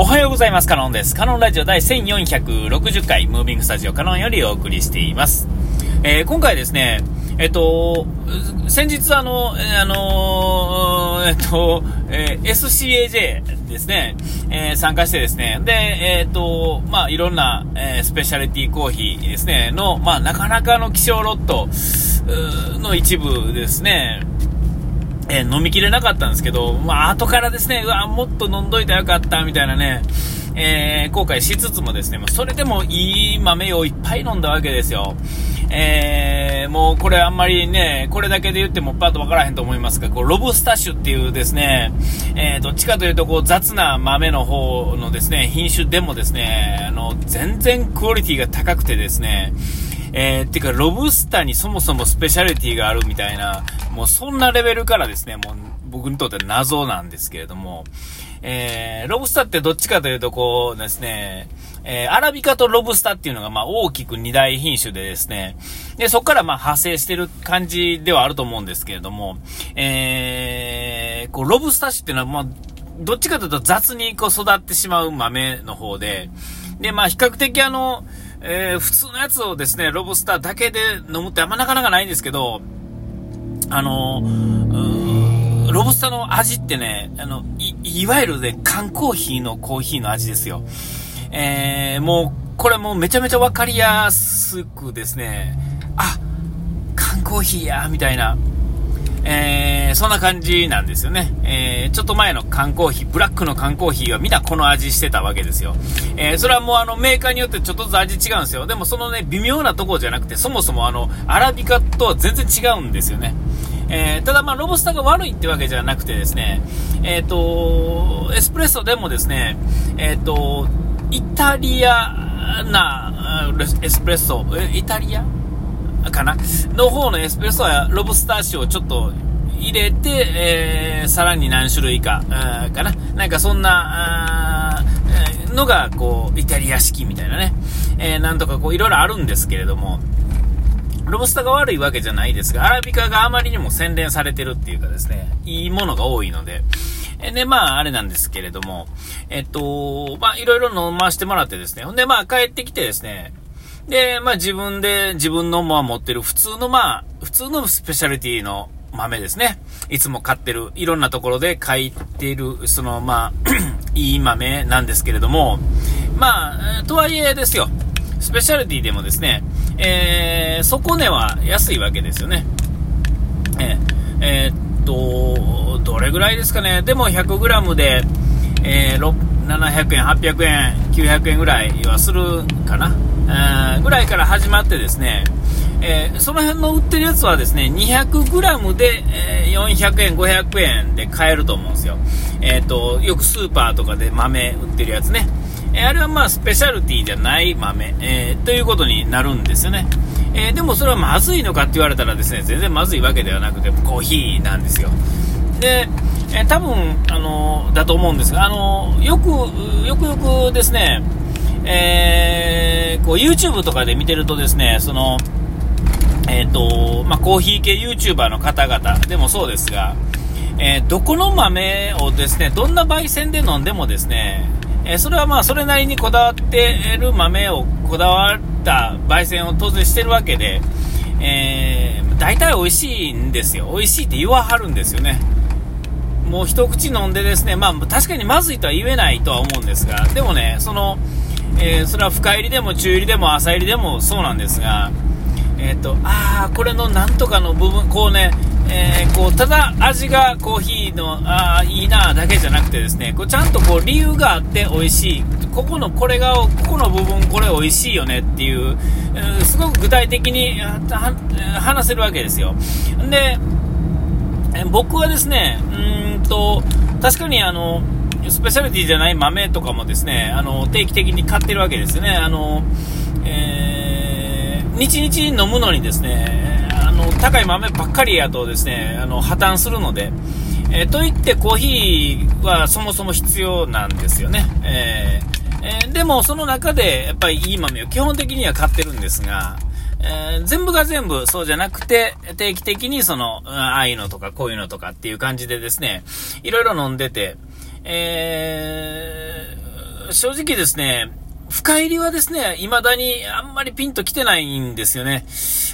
おはようございます。カノンです。カノンラジオ第1460回、ムービングスタジオカノンよりお送りしています。えー、今回ですね、えっと、先日あの、あのえっと、えー、SCAJ ですね、えー、参加してですね、で、えっと、まあ、いろんな、え、スペシャリティコーヒーですね、の、まあ、なかなかの希少ロットの一部ですね、えー、飲みきれなかったんですけど、まあ、後からですね、うわ、もっと飲んどいたらよかった、みたいなね、えー、後悔しつつもですね、まそれでもいい豆をいっぱい飲んだわけですよ。えー、もうこれあんまりね、これだけで言ってもパッとわからへんと思いますが、こうロブスタッシュっていうですね、えー、どっちかというとこう雑な豆の方のですね、品種でもですね、あの、全然クオリティが高くてですね、えー、てか、ロブスターにそもそもスペシャリティがあるみたいな、もうそんなレベルからですね、もう僕にとっては謎なんですけれども、えー、ロブスターってどっちかというとこうですね、えー、アラビカとロブスターっていうのがまあ大きく二大品種でですね、で、そこからまあ派生してる感じではあると思うんですけれども、えー、こう、ロブスター種っていうのはまあ、どっちかというと雑にこう育ってしまう豆の方で、で、まあ比較的あの、えー、普通のやつをですね、ロブスターだけで飲むってあんまなかなかないんですけど、あのロブスターの味ってね、あの、い、いわゆるね、缶コーヒーのコーヒーの味ですよ。えー、もう、これもうめちゃめちゃわかりやすくですね、あ、缶コーヒーや、みたいな、えー、そんな感じなんですよね。えー、ちょっと前の缶コーヒー、ブラックの缶コーヒーはみんなこの味してたわけですよ。えー、それはもうあのメーカーによってちょっとずつ味違うんですよ。でもそのね、微妙なところじゃなくて、そもそもあの、アラビカとは全然違うんですよね。えー、ただまあ、ロブスターが悪いってわけじゃなくてですね、えっ、ー、と、エスプレッソでもですね、えっ、ー、と、イタリアなエスプレッソ、え、イタリアかな？の方のエスプレッソはロブスター酒をちょっと入れて、えー、さらに何種類か、かな。なんかそんな、のが、こう、イタリア式みたいなね、えー、なんとかこう、いろいろあるんですけれども、ロブスターが悪いわけじゃないですが、アラビカがあまりにも洗練されてるっていうかですね、いいものが多いので、えで、まあ、あれなんですけれども、えっと、まあ、いろいろ飲ましてもらってですね、ほんで、まあ、帰ってきてですね、で、まあ自分で、自分のまあ持ってる普通のまあ、普通のスペシャリティの豆ですね。いつも買ってる、いろんなところで買ってる、そのまあ、いい豆なんですけれども、まあ、とはいえですよ。スペシャリティでもですね、えー、底値は安いわけですよね。えー、えー、っと、どれぐらいですかね。でも 100g で、えー、700円、800円、900円ぐらいはするかな。ぐらいから始まってですね、えー、その辺の売ってるやつはですね、200g で、えー、400円、500円で買えると思うんですよ。えっ、ー、と、よくスーパーとかで豆売ってるやつね。えあれはまあスペシャルティじゃない豆、えということになるんですよね。えでもそれはまずいのかって言われたらですね、全然まずいわけではなくて、コーヒーなんですよ。で、え多分、あのだと思うんですが、あのよく、よくよくですね、えー、こう YouTube とかで見てるとですね、その、えっ、ー、と、まあ、コーヒー系 YouTuber の方々でもそうですが、えー、どこの豆をですね、どんな焙煎で飲んでもですね、えー、それはまあそれなりにこだわっている豆をこだわった焙煎を当然してるわけで、えー、大体美味しいんですよ。美味しいって言わはるんですよね。もう一口飲んでですね、まあ確かにまずいとは言えないとは思うんですが、でもね、その、えー、それは深入りでも中入りでも浅入りでもそうなんですが、えーと、ああ、これのなんとかの部分、こうね、えー、こうただ味がコーヒーのああいいなだけじゃなくてですねこうちゃんとこう理由があって美味しいここのこれがここの部分これ美味しいよねっていう、えー、すごく具体的に話せるわけですよで、え僕はですねうんと確かにあのスペシャリティじゃない豆とかもですね、あの、定期的に買ってるわけですよね。あの、えー、日々飲むのにですね、あの、高い豆ばっかりやとですね、あの、破綻するので、えー、といってコーヒーはそもそも必要なんですよね。えー、えー、でもその中でやっぱりいい豆を基本的には買ってるんですが、えー、全部が全部そうじゃなくて、定期的にその、ああいうのとかこういうのとかっていう感じでですね、いろいろ飲んでて、え正直ですね、深入りはですね、未だにあんまりピンと来てないんですよね。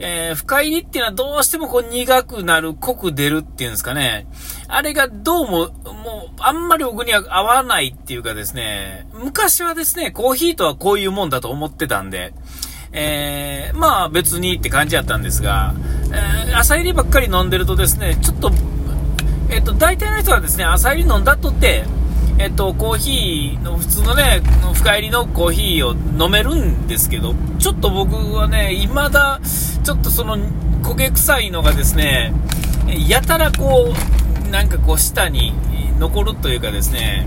えー、深入りっていうのはどうしてもこう苦くなる、濃く出るっていうんですかね。あれがどうも、もう、あんまり僕には合わないっていうかですね、昔はですね、コーヒーとはこういうもんだと思ってたんで、えー、まあ別にって感じやったんですが、えー、朝入りばっかり飲んでるとですね、ちょっと、えっ、と、大体の人はですね、朝入り飲んだとって、えっと、コーヒーの普通のね、深入りのコーヒーを飲めるんですけど、ちょっと僕はね、未だ、ちょっとその焦げ臭いのがですね、やたらこう、なんかこう舌に残るというかですね、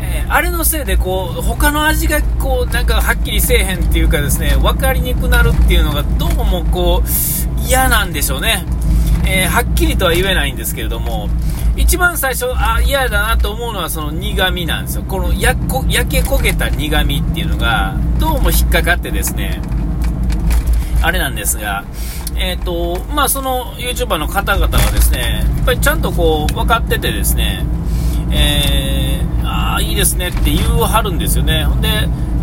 えー、あれのせいでこう、他の味がこう、なんかはっきりせえへんっていうかですね、分かりにくくなるっていうのがどうもこう、嫌なんでしょうね。えー、はっきりとは言えないんですけれども、一番最初、あ、嫌だなと思うのはその苦味なんですよ。この焼こ焼け焦げた苦味っていうのが、どうも引っかかってですね、あれなんですが、えっ、ー、と、まあその YouTuber の方々はですね、やっぱりちゃんとこう、分かっててですね、えー、ああ、いいですねって言うはるんですよね。ほんで、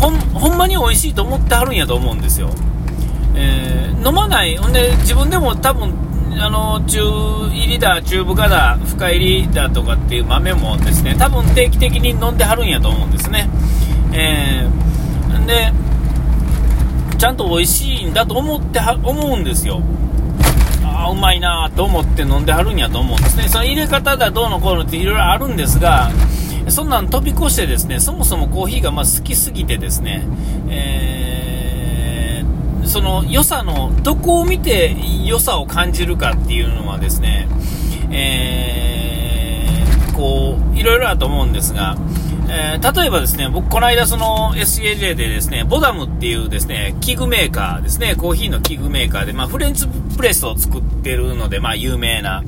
ほん、ほんまに美味しいと思ってはるんやと思うんですよ。えー、飲まない、ほんで、自分でも多分あの中入りだ、中深だ、深入りだとかっていう豆もですね、多分定期的に飲んではるんやと思うんですね。えー、で、ちゃんと美味しいんだと思っては、思うんですよ。ああ、うまいなと思って飲んではるんやと思うんですね。その入れ方だどうのこうのっていろいろあるんですが、そんなん飛び越してですね、そもそもコーヒーがま好きすぎてですね、えーその良さの、どこを見て良さを感じるかっていうのはですね、えー、こう、いろいろあると思うんですが、えー、例えばですね、僕この間その SAJ でですね、ボダムっていうですね、器具メーカーですね、コーヒーの器具メーカーで、まあフレンチプレスを作ってるので、まあ有名な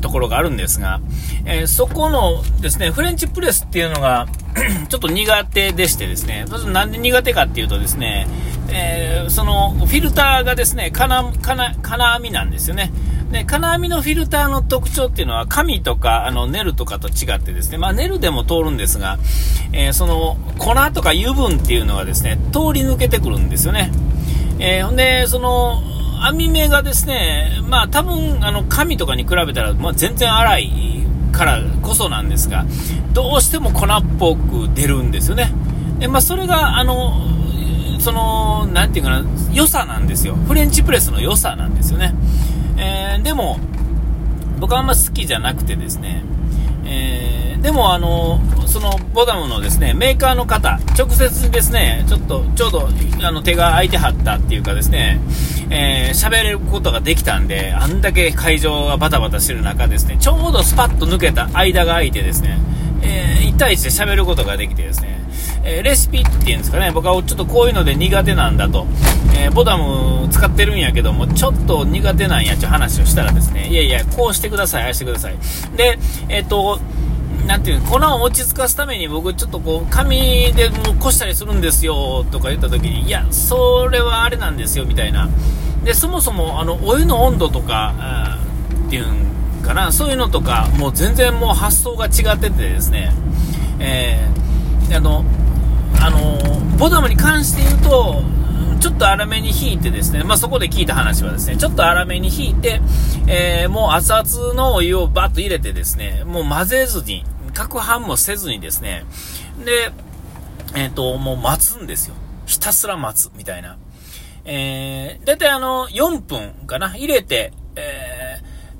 ところがあるんですが、えー、そこのですね、フレンチプレスっていうのが ちょっと苦手でしてですね、なんで苦手かっていうとですね、えー、そのフィルターがですね、金、金、金網なんですよね。で、金網のフィルターの特徴っていうのは、紙とか、あの、ネルとかと違ってですね、まあ、ネルでも通るんですが、えー、その、粉とか油分っていうのがですね、通り抜けてくるんですよね。えー、ほんで、その、網目がですね、まあ、多分、あの、紙とかに比べたら、まあ、全然粗いからこそなんですが、どうしても粉っぽく出るんですよね。で、まあ、それが、あの、その、何て言うかな、良さなんですよ。フレンチプレスの良さなんですよね。えー、でも、僕はあんま好きじゃなくてですね、えー、でもあの、そのボダムのですね、メーカーの方、直接ですね、ちょっと、ちょうど、あの、手が空いてはったっていうかですね、えー、れることができたんで、あんだけ会場がバタバタしてる中ですね、ちょうどスパッと抜けた間が空いてですね、えー、1対1で喋ることができてですね、えー、レシピっていうんですかね、僕はちょっとこういうので苦手なんだと、えー、ボタム使ってるんやけども、ちょっと苦手なんやって話をしたらですね、いやいや、こうしてください、ああしてください。で、えっ、と、なんていう粉を落ち着かすために僕ちょっとこう紙でもうこしたりするんですよとか言った時にいやそれはあれなんですよみたいな。でそもそもあのお湯の温度とかっていうんかなそういうのとかもう全然もう発想が違っててですね、えー、あのあのボダムに関して言うと、ちょっと粗めに引いてですね、まあ、そこで聞いた話はですね、ちょっと粗めに引いて、えー、もう熱々のお湯をバッと入れてですね、もう混ぜずに、攪拌もせずにですね、で、えっ、ー、と、もう待つんですよ。ひたすら待つ、みたいな。えー、だいたいあの、4分かな、入れて、えー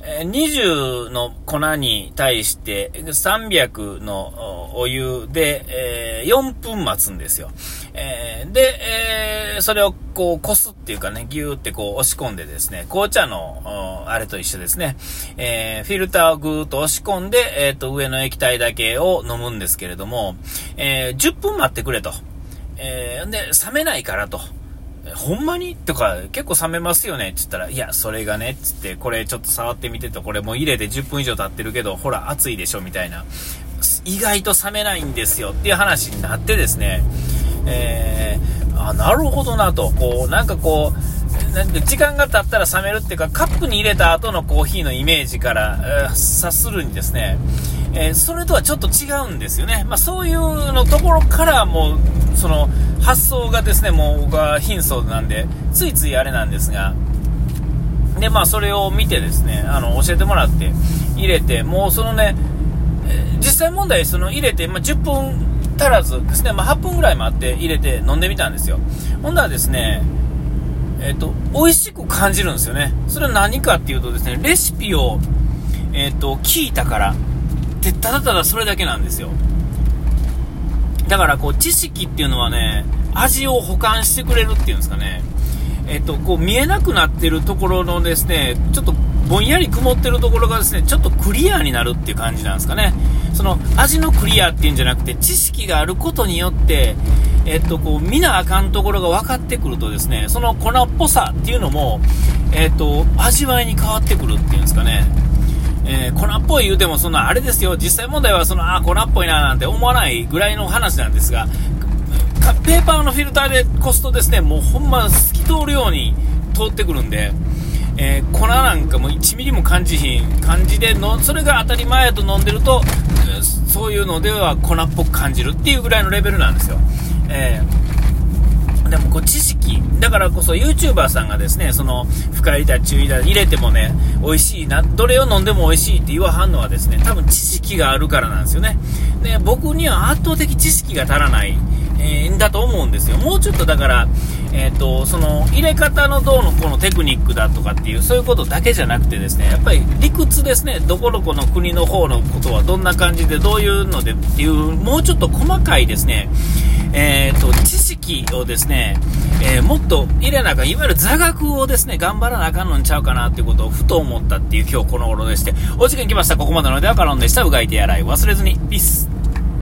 20の粉に対して300のお湯で、え、4分待つんですよ。えー、で、え、それをこう、こすっていうかね、ぎゅーってこう押し込んでですね、紅茶の、あれと一緒ですね、えフィルターをぐーっと押し込んで、えっ、と、上の液体だけを飲むんですけれども、え10分待ってくれと。えで、冷めないからと。ほんまに？とか、結構冷めますよね。って言ったら、いや、それがね、っつって、これちょっと触ってみてと、これもう入れて10分以上経ってるけど、ほら、熱いでしょ、みたいな。意外と冷めないんですよっていう話になってですね、えー、あ、なるほどなと、こう、なんかこう、時間が経ったら冷めるっていうか、カップに入れた後のコーヒーのイメージから、えー、察するにですね、えー、それとはちょっと違うんですよね。まあ、そういうのところからもう、その、発想がですね、もう僕は貧相なんで、ついついあれなんですが、で、まあ、それを見てですね、あの、教えてもらって、入れて、もうそのね、実際問題、その入れて、まあ、10分足らずですね、まあ、8分ぐらい待って入れて飲んでみたんですよ。ほんならですね、えっ、と、美味しく感じるんですよね。それは何かっていうとですね、レシピを、えっ、と、聞いたから、で、ただただそれだけなんですよ。だから、こう、知識っていうのはね、味を保管してくれるっていうんですかね。えっ、と、こう、見えなくなってるところのですね、ちょっとぼんやり曇ってるところがですね、ちょっとクリアになるっていう感じなんですかね。その味のクリアっていうんじゃなくて、知識があることによって、えっと、こう、見なあかんところが分かってくるとですね、その粉っぽさっていうのも、えっと、味わいに変わってくるっていうんですかね。えー、粉っぽい言うても、そんな、あれですよ、実際問題は、その、あ、粉っぽいななんて思わないぐらいの話なんですが、ペーパーのフィルターでこすとですね、もうほんま透き通るように通ってくるんで、えー、粉なんかも1ミリも感じひん感じでの、それが当たり前やと飲んでると、そういうのでは粉っぽく感じるっていうぐらいのレベルなんですよ。えー、でもこう知識、だからこそ YouTuber さんがですね、その深入りだ、中入りだ、入れてもね、美味しいな、どれを飲んでも美味しいって言わはんのはですね、多分知識があるからなんですよね。で、僕には圧倒的知識が足らない。えー、だと思うんですよ。もうちょっとだから、え、ー、と、その、入れ方のどうのこのテクニックだとかっていう、そういうことだけじゃなくてですね、やっぱり理屈ですね、どこどこの国の方のことはどんな感じで、どういうのでっていう、もうちょっと細かいですね、えっ、ー、と、知識をですね、えー、もっと入れなあかん、いわゆる座学をですね、頑張らなあかんのんちゃうかなっていうことをふと思ったっていう今日この頃でして、お時間来ました。ここまでのではカロンでした。うがいてやらい忘れずに。ピース。